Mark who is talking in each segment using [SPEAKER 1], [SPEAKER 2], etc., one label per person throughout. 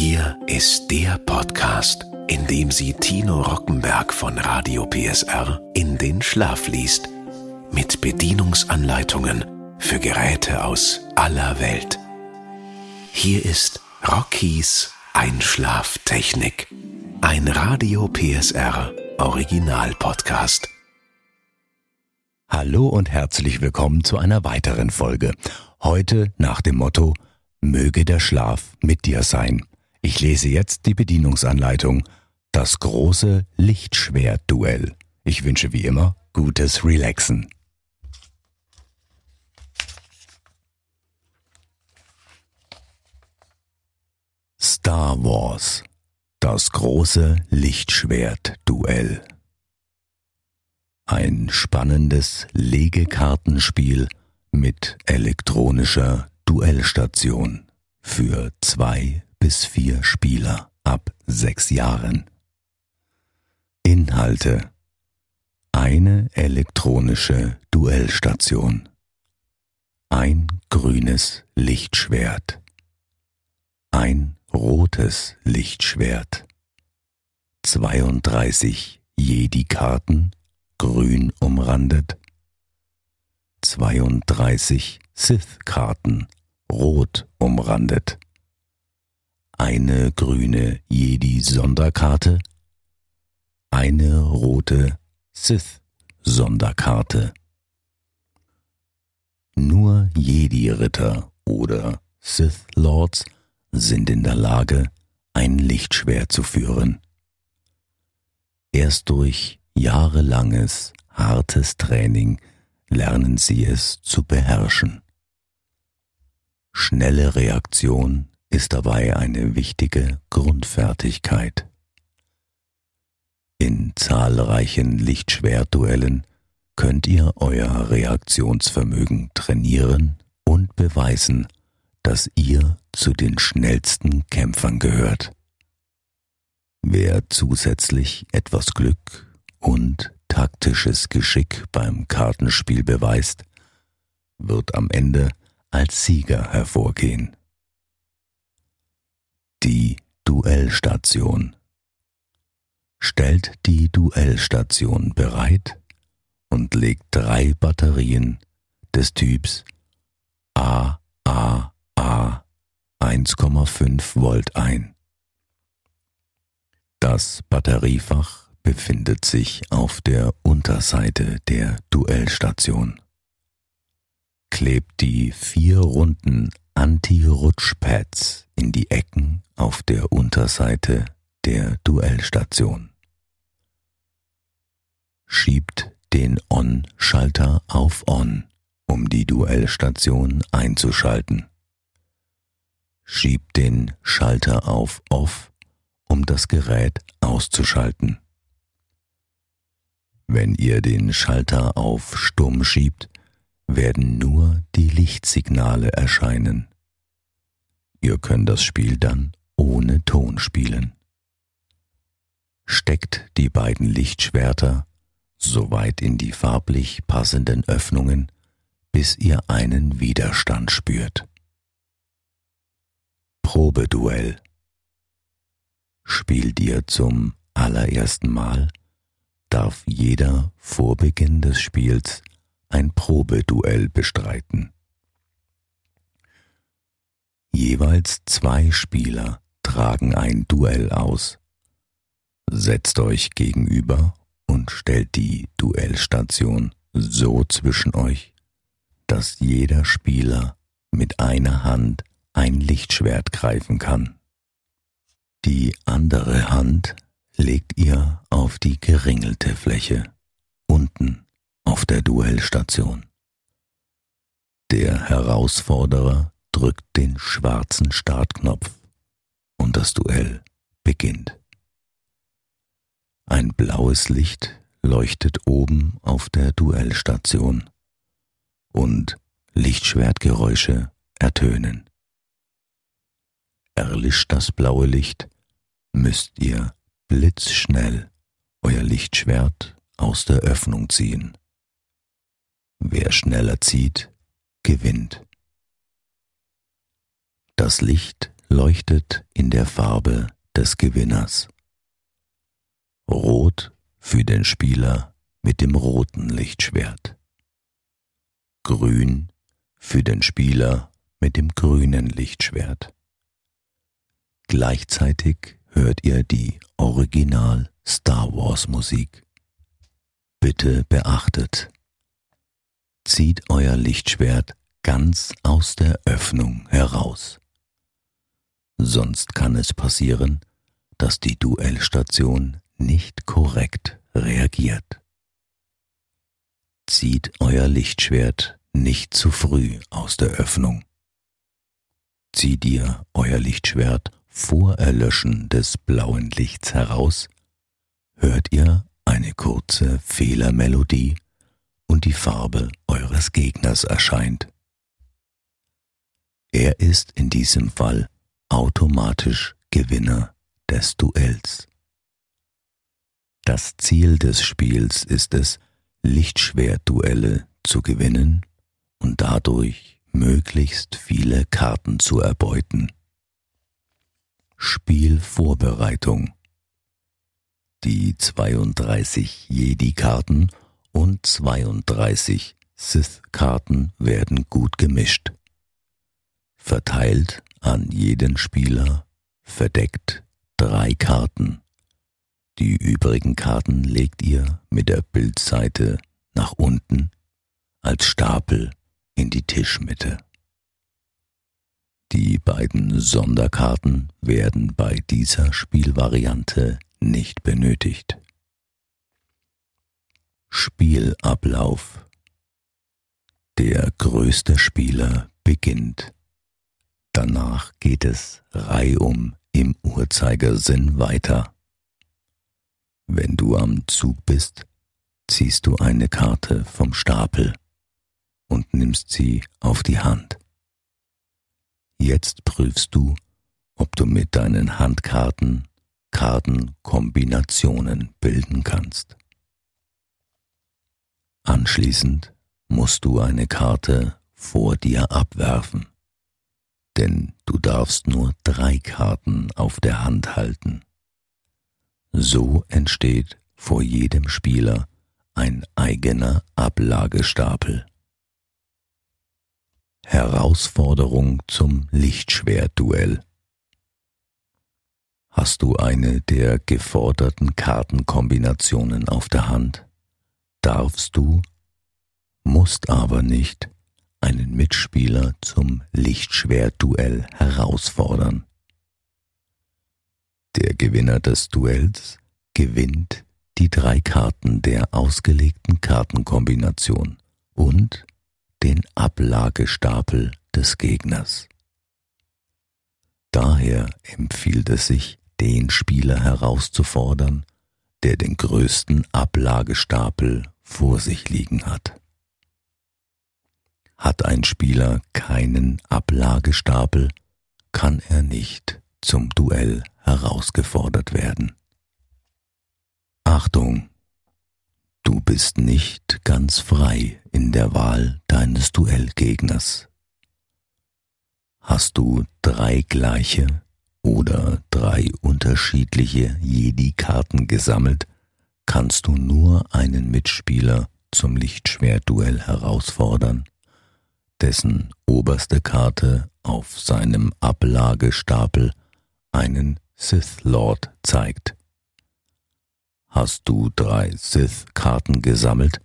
[SPEAKER 1] Hier ist der Podcast, in dem sie Tino Rockenberg von Radio PSR in den Schlaf liest. Mit Bedienungsanleitungen für Geräte aus aller Welt. Hier ist Rockies Einschlaftechnik. Ein Radio PSR Original Podcast.
[SPEAKER 2] Hallo und herzlich willkommen zu einer weiteren Folge. Heute nach dem Motto Möge der Schlaf mit dir sein. Ich lese jetzt die Bedienungsanleitung. Das große Lichtschwert-Duell. Ich wünsche wie immer gutes Relaxen. Star Wars. Das große Lichtschwert-Duell. Ein spannendes Legekartenspiel mit elektronischer Duellstation für zwei bis vier Spieler ab sechs Jahren. Inhalte. Eine elektronische Duellstation, ein grünes Lichtschwert, ein rotes Lichtschwert, 32 Jedi-Karten, grün umrandet, 32 Sith-Karten, rot umrandet, eine grüne Jedi-Sonderkarte, eine rote Sith-Sonderkarte. Nur Jedi-Ritter oder Sith-Lords sind in der Lage, ein Lichtschwert zu führen. Erst durch jahrelanges, hartes Training lernen sie es zu beherrschen. Schnelle Reaktion ist dabei eine wichtige Grundfertigkeit. In zahlreichen Lichtschwertduellen könnt ihr euer Reaktionsvermögen trainieren und beweisen, dass ihr zu den schnellsten Kämpfern gehört. Wer zusätzlich etwas Glück und taktisches Geschick beim Kartenspiel beweist, wird am Ende als Sieger hervorgehen. Die Duellstation Stellt die Duellstation bereit und legt drei Batterien des Typs AAA 1,5 Volt ein. Das Batteriefach befindet sich auf der Unterseite der Duellstation. Klebt die vier runden Anti-Rutschpads in die Ecken auf der Unterseite der Duellstation. Schiebt den On-Schalter auf On, um die Duellstation einzuschalten. Schiebt den Schalter auf Off, um das Gerät auszuschalten. Wenn ihr den Schalter auf Stumm schiebt, werden nur die Lichtsignale erscheinen. Ihr könnt das Spiel dann ohne Ton spielen. Steckt die beiden Lichtschwerter so weit in die farblich passenden Öffnungen, bis ihr einen Widerstand spürt. Probeduell. Spielt ihr zum allerersten Mal, darf jeder vor Beginn des Spiels ein Probeduell bestreiten. Jeweils zwei Spieler tragen ein Duell aus. Setzt euch gegenüber und stellt die Duellstation so zwischen euch, dass jeder Spieler mit einer Hand ein Lichtschwert greifen kann. Die andere Hand legt ihr auf die geringelte Fläche unten auf der Duellstation. Der Herausforderer drückt den schwarzen Startknopf und das Duell beginnt. Ein blaues Licht leuchtet oben auf der Duellstation und Lichtschwertgeräusche ertönen. Erlischt das blaue Licht, müsst ihr blitzschnell euer Lichtschwert aus der Öffnung ziehen. Wer schneller zieht, gewinnt. Das Licht leuchtet in der Farbe des Gewinners. Rot für den Spieler mit dem roten Lichtschwert. Grün für den Spieler mit dem grünen Lichtschwert. Gleichzeitig hört ihr die Original Star Wars Musik. Bitte beachtet, zieht euer Lichtschwert ganz aus der Öffnung heraus. Sonst kann es passieren, dass die Duellstation nicht korrekt reagiert. Zieht euer Lichtschwert nicht zu früh aus der Öffnung. Zieht ihr euer Lichtschwert vor Erlöschen des blauen Lichts heraus, hört ihr eine kurze Fehlermelodie und die Farbe eures Gegners erscheint. Er ist in diesem Fall automatisch Gewinner des Duells. Das Ziel des Spiels ist es, Lichtschwertduelle zu gewinnen und dadurch möglichst viele Karten zu erbeuten. Spielvorbereitung Die 32 Jedi-Karten und 32 Sith-Karten werden gut gemischt. Verteilt an jeden Spieler verdeckt drei Karten. Die übrigen Karten legt ihr mit der Bildseite nach unten als Stapel in die Tischmitte. Die beiden Sonderkarten werden bei dieser Spielvariante nicht benötigt. Spielablauf Der größte Spieler beginnt. Danach geht es reihum im Uhrzeigersinn weiter. Wenn du am Zug bist, ziehst du eine Karte vom Stapel und nimmst sie auf die Hand. Jetzt prüfst du, ob du mit deinen Handkarten Kartenkombinationen bilden kannst. Anschließend musst du eine Karte vor dir abwerfen, denn du darfst nur drei Karten auf der Hand halten. So entsteht vor jedem Spieler ein eigener Ablagestapel. Herausforderung zum Lichtschwertduell. Hast du eine der geforderten Kartenkombinationen auf der Hand, darfst du, musst aber nicht, einen Mitspieler zum Lichtschwertduell herausfordern. Der Gewinner des Duells gewinnt die drei Karten der ausgelegten Kartenkombination und den Ablagestapel des Gegners. Daher empfiehlt es sich, den Spieler herauszufordern, der den größten Ablagestapel vor sich liegen hat. Hat ein Spieler keinen Ablagestapel, kann er nicht zum Duell herausgefordert werden. Achtung! Du bist nicht ganz frei in der Wahl deines Duellgegners. Hast du drei gleiche oder drei unterschiedliche Jedi-Karten gesammelt, kannst du nur einen Mitspieler zum Lichtschwertduell herausfordern, dessen oberste Karte auf seinem Ablagestapel einen Sith Lord zeigt. Hast du drei Sith-Karten gesammelt,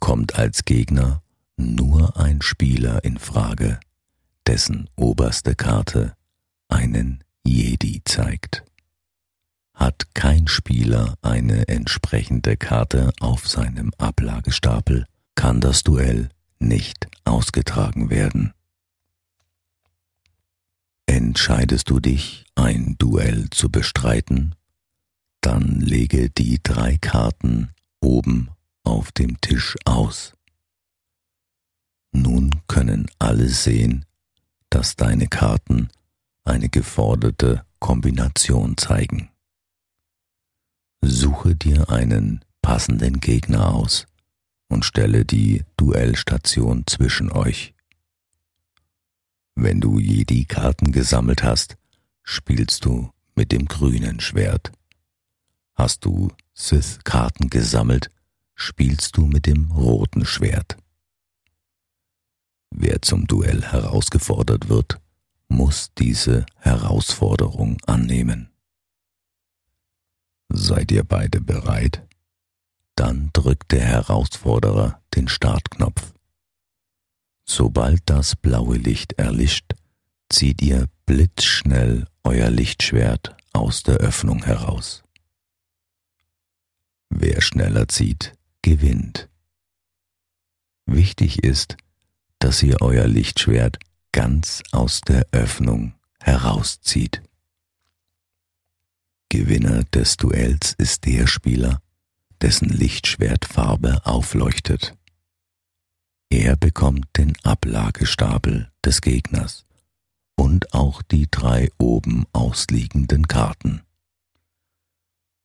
[SPEAKER 2] kommt als Gegner nur ein Spieler in Frage, dessen oberste Karte einen Jedi zeigt. Hat kein Spieler eine entsprechende Karte auf seinem Ablagestapel, kann das Duell nicht ausgetragen werden. Entscheidest du dich, ein Duell zu bestreiten, dann lege die drei Karten oben auf dem Tisch aus. Nun können alle sehen, dass deine Karten eine geforderte Kombination zeigen. Suche dir einen passenden Gegner aus und stelle die Duellstation zwischen euch. Wenn du Jedi-Karten gesammelt hast, spielst du mit dem grünen Schwert. Hast du Sith-Karten gesammelt, spielst du mit dem roten Schwert. Wer zum Duell herausgefordert wird, muss diese Herausforderung annehmen. Seid ihr beide bereit? Dann drückt der Herausforderer den Startknopf. Sobald das blaue Licht erlischt, zieht ihr blitzschnell euer Lichtschwert aus der Öffnung heraus. Wer schneller zieht, gewinnt. Wichtig ist, dass ihr euer Lichtschwert ganz aus der Öffnung herauszieht. Gewinner des Duells ist der Spieler, dessen Lichtschwertfarbe aufleuchtet. Er bekommt den Ablagestapel des Gegners und auch die drei oben ausliegenden Karten.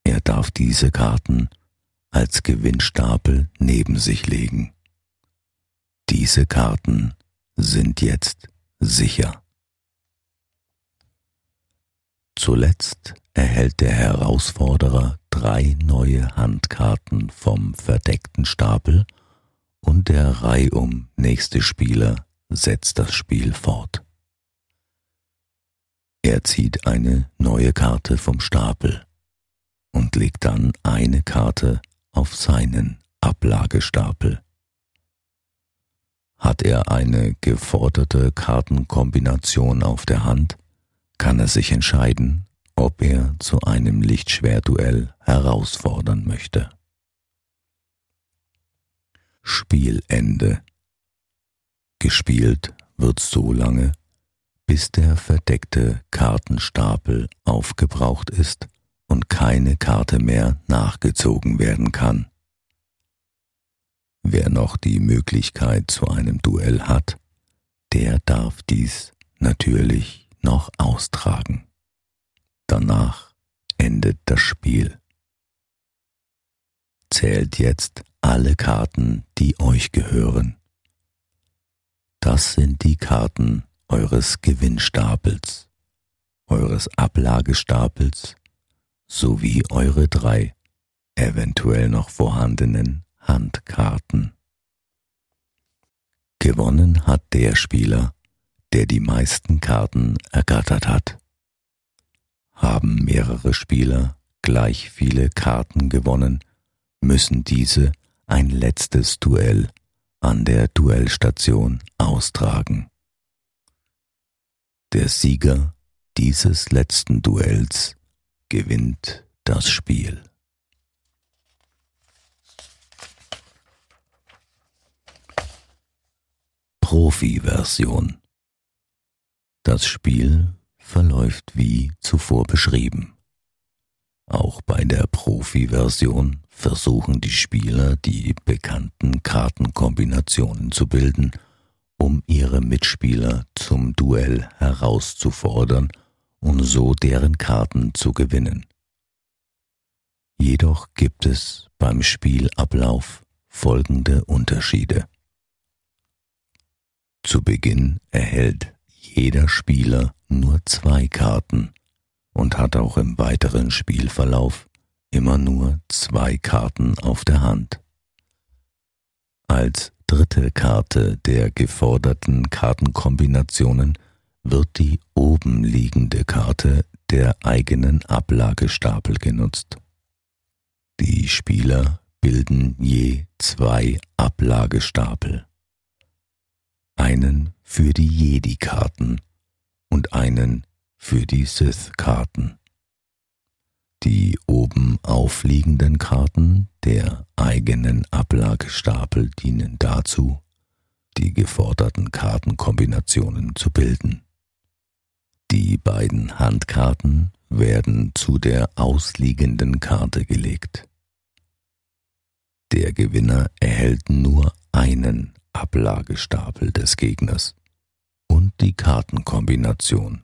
[SPEAKER 2] Er darf diese Karten als Gewinnstapel neben sich legen. Diese Karten sind jetzt sicher. Zuletzt erhält der Herausforderer drei neue Handkarten vom verdeckten Stapel und der reihum nächste Spieler setzt das Spiel fort. Er zieht eine neue Karte vom Stapel und legt dann eine Karte auf seinen Ablagestapel. Hat er eine geforderte Kartenkombination auf der Hand, kann er sich entscheiden, ob er zu einem Lichtschwerduell herausfordern möchte. Spielende. Gespielt wird so lange, bis der verdeckte Kartenstapel aufgebraucht ist und keine Karte mehr nachgezogen werden kann. Wer noch die Möglichkeit zu einem Duell hat, der darf dies natürlich noch austragen. Danach endet das Spiel. Zählt jetzt alle Karten, die euch gehören. Das sind die Karten eures Gewinnstapels, eures Ablagestapels sowie eure drei eventuell noch vorhandenen Handkarten. Gewonnen hat der Spieler, der die meisten Karten ergattert hat. Haben mehrere Spieler gleich viele Karten gewonnen, müssen diese ein letztes Duell an der Duellstation austragen. Der Sieger dieses letzten Duells gewinnt das Spiel. Profi-Version Das Spiel verläuft wie zuvor beschrieben. Auch bei der Profi-Version versuchen die Spieler die bekannten Kartenkombinationen zu bilden, um ihre Mitspieler zum Duell herauszufordern und so deren Karten zu gewinnen. Jedoch gibt es beim Spielablauf folgende Unterschiede. Zu Beginn erhält jeder Spieler nur zwei Karten und hat auch im weiteren Spielverlauf immer nur zwei Karten auf der Hand. Als dritte Karte der geforderten Kartenkombinationen wird die oben liegende Karte der eigenen Ablagestapel genutzt. Die Spieler bilden je zwei Ablagestapel. Einen für die Jedi-Karten und einen für die Sith-Karten. Die oben aufliegenden Karten der eigenen Ablagestapel dienen dazu, die geforderten Kartenkombinationen zu bilden. Die beiden Handkarten werden zu der ausliegenden Karte gelegt. Der Gewinner erhält nur einen Ablagestapel des Gegners und die Kartenkombination.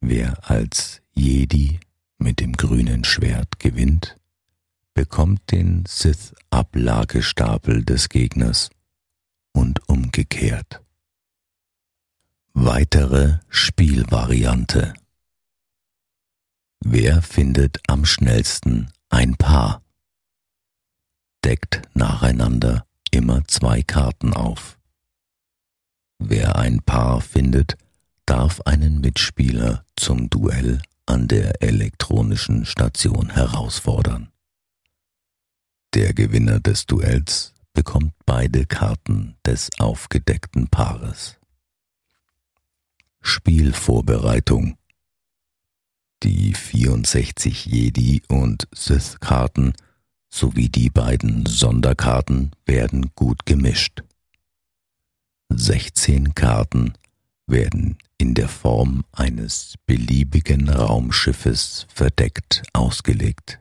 [SPEAKER 2] Wer als Jedi mit dem grünen Schwert gewinnt, bekommt den Sith-Ablagestapel des Gegners und umgekehrt. Weitere Spielvariante. Wer findet am schnellsten ein Paar? Deckt nacheinander immer zwei Karten auf. Wer ein Paar findet, darf einen Mitspieler zum Duell an der elektronischen Station herausfordern. Der Gewinner des Duells bekommt beide Karten des aufgedeckten Paares. Spielvorbereitung Die 64 Jedi und Sith-Karten sowie die beiden Sonderkarten werden gut gemischt. 16 Karten werden in der Form eines beliebigen Raumschiffes verdeckt ausgelegt.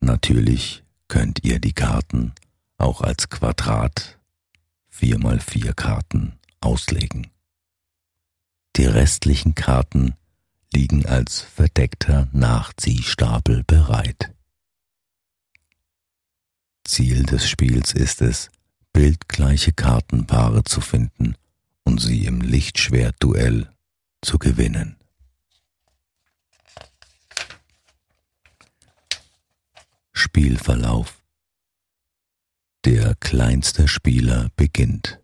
[SPEAKER 2] Natürlich könnt ihr die Karten auch als Quadrat 4x4 Karten auslegen. Die restlichen Karten liegen als verdeckter Nachziehstapel bereit. Ziel des Spiels ist es, bildgleiche Kartenpaare zu finden und sie im Lichtschwertduell zu gewinnen. Spielverlauf Der kleinste Spieler beginnt.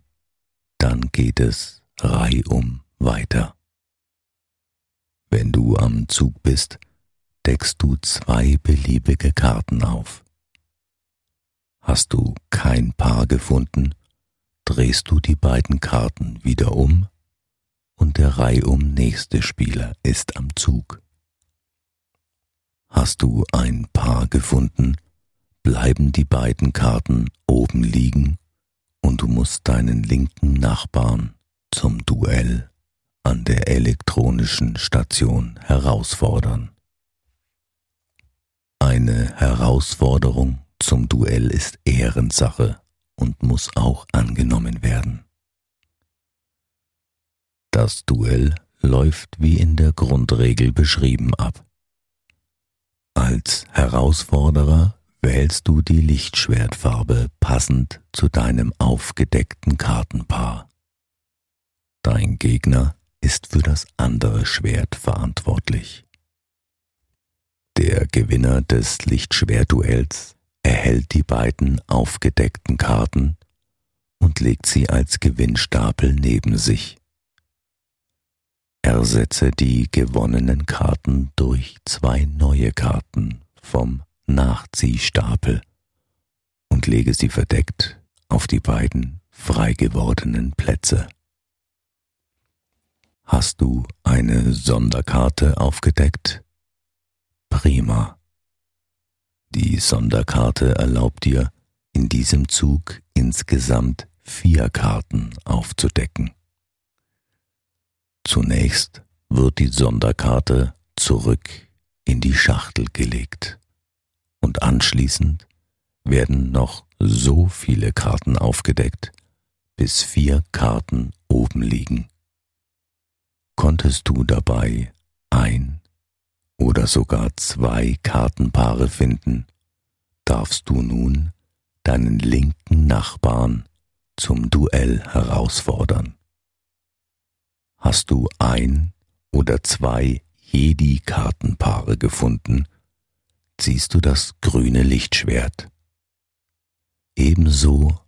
[SPEAKER 2] Dann geht es reihum weiter. Wenn du am Zug bist, deckst du zwei beliebige Karten auf. Hast du kein Paar gefunden, drehst du die beiden Karten wieder um und der reihum nächste Spieler ist am Zug. Hast du ein Paar gefunden, bleiben die beiden Karten oben liegen und du musst deinen linken Nachbarn zum Duell an der elektronischen Station herausfordern. Eine Herausforderung zum Duell ist Ehrensache und muss auch angenommen werden. Das Duell läuft wie in der Grundregel beschrieben ab. Als Herausforderer wählst du die Lichtschwertfarbe passend zu deinem aufgedeckten Kartenpaar. Dein Gegner ist für das andere Schwert verantwortlich. Der Gewinner des Lichtschwertduells erhält die beiden aufgedeckten Karten und legt sie als Gewinnstapel neben sich. Ersetze die gewonnenen Karten durch zwei neue Karten vom Nachziehstapel und lege sie verdeckt auf die beiden frei gewordenen Plätze. Hast du eine Sonderkarte aufgedeckt? Prima. Die Sonderkarte erlaubt dir, in diesem Zug insgesamt vier Karten aufzudecken. Zunächst wird die Sonderkarte zurück in die Schachtel gelegt und anschließend werden noch so viele Karten aufgedeckt, bis vier Karten oben liegen. Konntest du dabei ein oder sogar zwei Kartenpaare finden, darfst du nun deinen linken Nachbarn zum Duell herausfordern. Hast du ein oder zwei Jedi-Kartenpaare gefunden, ziehst du das grüne Lichtschwert. Ebenso,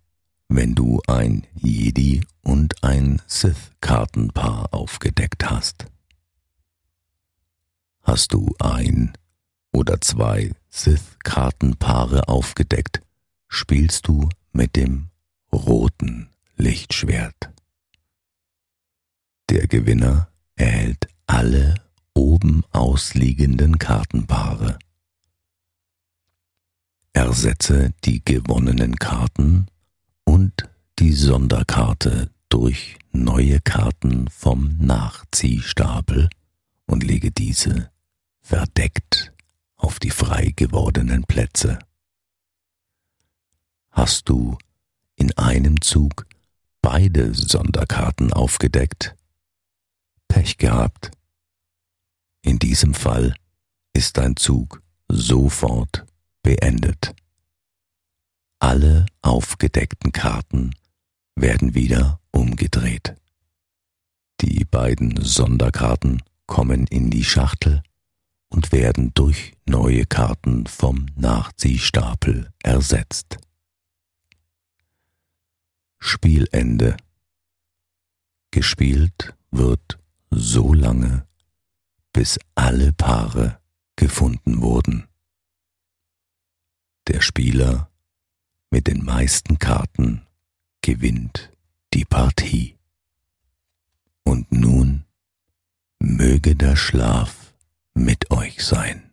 [SPEAKER 2] wenn du ein Jedi und ein Sith-Kartenpaar aufgedeckt hast. Hast du ein oder zwei Sith-Kartenpaare aufgedeckt, spielst du mit dem roten Lichtschwert. Der Gewinner erhält alle oben ausliegenden Kartenpaare. Ersetze die gewonnenen Karten und die Sonderkarte durch neue Karten vom Nachziehstapel und lege diese verdeckt auf die frei gewordenen Plätze. Hast du in einem Zug beide Sonderkarten aufgedeckt? Pech gehabt. In diesem Fall ist dein Zug sofort beendet. Alle aufgedeckten Karten werden wieder umgedreht. Die beiden Sonderkarten kommen in die Schachtel und werden durch neue Karten vom Nachziehstapel ersetzt. Spielende. Gespielt wird so lange, bis alle Paare gefunden wurden. Der Spieler mit den meisten Karten gewinnt die Partie. Und nun möge der Schlaf mit euch sein.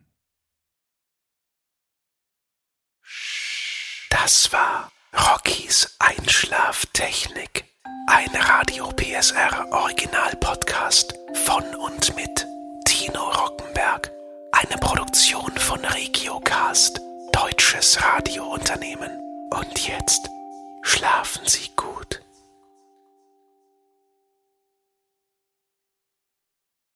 [SPEAKER 1] Das war Rockys Einschlaftechnik. Ein Radio PSR Original Podcast von und mit Tino Rockenberg. Eine Produktion von Regiocast, deutsches Radiounternehmen. Und jetzt schlafen Sie gut.